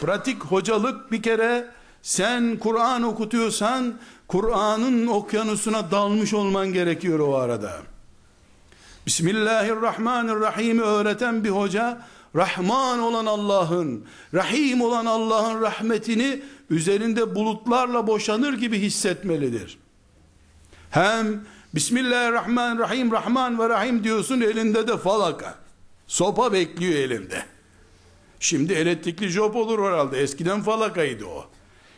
pratik hocalık bir kere sen Kur'an okutuyorsan Kur'an'ın okyanusuna dalmış olman gerekiyor o arada. Bismillahirrahmanirrahim öğreten bir hoca Rahman olan Allah'ın, Rahim olan Allah'ın rahmetini üzerinde bulutlarla boşanır gibi hissetmelidir. Hem Bismillahirrahmanirrahim Rahman ve Rahim diyorsun elinde de falaka. Sopa bekliyor elinde. Şimdi elektrikli job olur herhalde. Eskiden falakaydı o.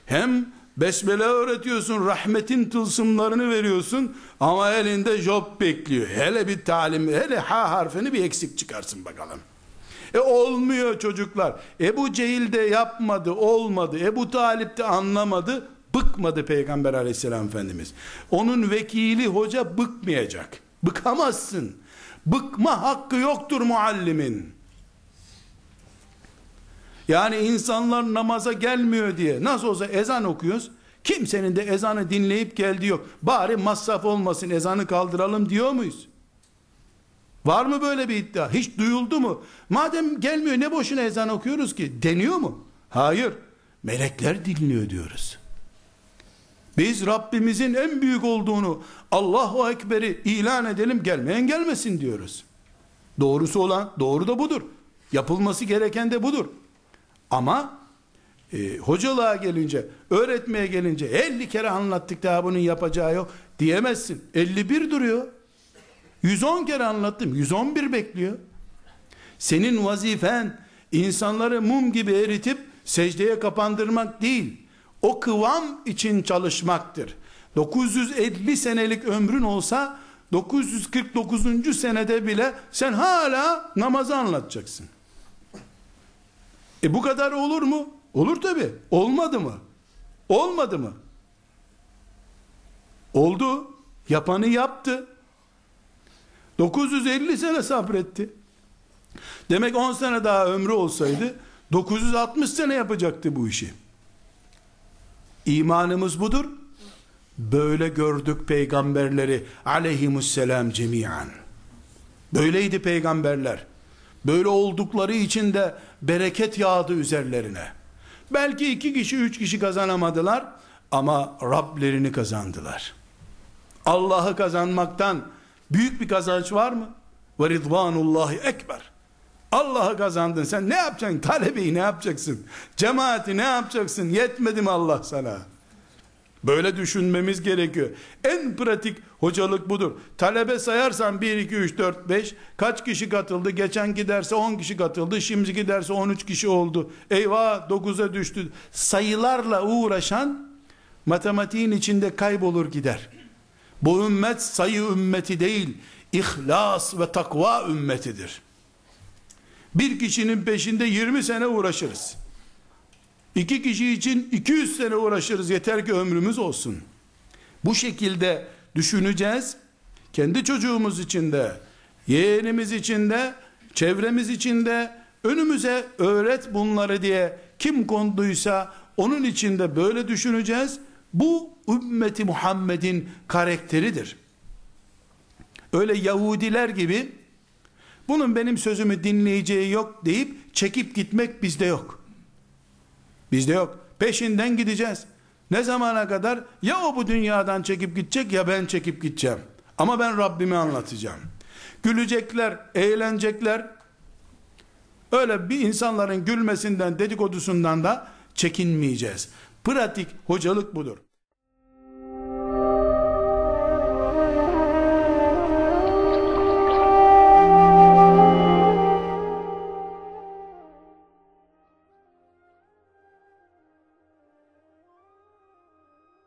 Hem besmele öğretiyorsun, rahmetin tılsımlarını veriyorsun ama elinde job bekliyor. Hele bir talim, hele ha harfini bir eksik çıkarsın bakalım. E olmuyor çocuklar. Ebu Cehil de yapmadı, olmadı. Ebu Talip de anlamadı, bıkmadı Peygamber aleyhisselam efendimiz. Onun vekili hoca bıkmayacak. Bıkamazsın. Bıkma hakkı yoktur muallimin. Yani insanlar namaza gelmiyor diye nasıl olsa ezan okuyoruz. Kimsenin de ezanı dinleyip geldi yok. Bari masraf olmasın ezanı kaldıralım diyor muyuz? Var mı böyle bir iddia? Hiç duyuldu mu? Madem gelmiyor ne boşuna ezan okuyoruz ki? Deniyor mu? Hayır. Melekler dinliyor diyoruz. Biz Rabbimizin en büyük olduğunu Allahu Ekber'i ilan edelim gelmeyen gelmesin diyoruz. Doğrusu olan doğru da budur. Yapılması gereken de budur. Ama e, hocalığa gelince, öğretmeye gelince 50 kere anlattık daha bunun yapacağı yok diyemezsin. 51 duruyor. 110 kere anlattım. 111 bekliyor. Senin vazifen insanları mum gibi eritip secdeye kapandırmak değil. O kıvam için çalışmaktır. 950 senelik ömrün olsa 949. senede bile sen hala namazı anlatacaksın. E bu kadar olur mu? Olur tabi. Olmadı mı? Olmadı mı? Oldu. Yapanı yaptı. 950 sene sabretti. Demek 10 sene daha ömrü olsaydı 960 sene yapacaktı bu işi. İmanımız budur. Böyle gördük peygamberleri aleyhimusselam cemiyen. Böyleydi peygamberler. Böyle oldukları için de bereket yağdı üzerlerine. Belki iki kişi, üç kişi kazanamadılar ama Rablerini kazandılar. Allah'ı kazanmaktan büyük bir kazanç var mı? Ve ridvanullahi ekber. Allah'ı kazandın sen ne yapacaksın? Talebeyi ne yapacaksın? Cemaati ne yapacaksın? Yetmedi mi Allah sana? Böyle düşünmemiz gerekiyor. En pratik hocalık budur. Talebe sayarsan 1, 2, 3, 4, 5 kaç kişi katıldı? Geçen giderse 10 kişi katıldı. Şimdi giderse 13 kişi oldu. Eyvah 9'a düştü. Sayılarla uğraşan matematiğin içinde kaybolur gider. Bu ümmet sayı ümmeti değil, ihlas ve takva ümmetidir. Bir kişinin peşinde 20 sene uğraşırız. İki kişi için 200 sene uğraşırız yeter ki ömrümüz olsun. Bu şekilde düşüneceğiz. Kendi çocuğumuz için de, yeğenimiz için de, çevremiz için de, önümüze öğret bunları diye kim konduysa onun için de böyle düşüneceğiz. Bu ümmeti Muhammed'in karakteridir. Öyle Yahudiler gibi bunun benim sözümü dinleyeceği yok deyip çekip gitmek bizde yok. Bizde yok. Peşinden gideceğiz. Ne zamana kadar? Ya o bu dünyadan çekip gidecek ya ben çekip gideceğim. Ama ben Rabbimi anlatacağım. Gülecekler, eğlenecekler. Öyle bir insanların gülmesinden, dedikodusundan da çekinmeyeceğiz. Pratik hocalık budur.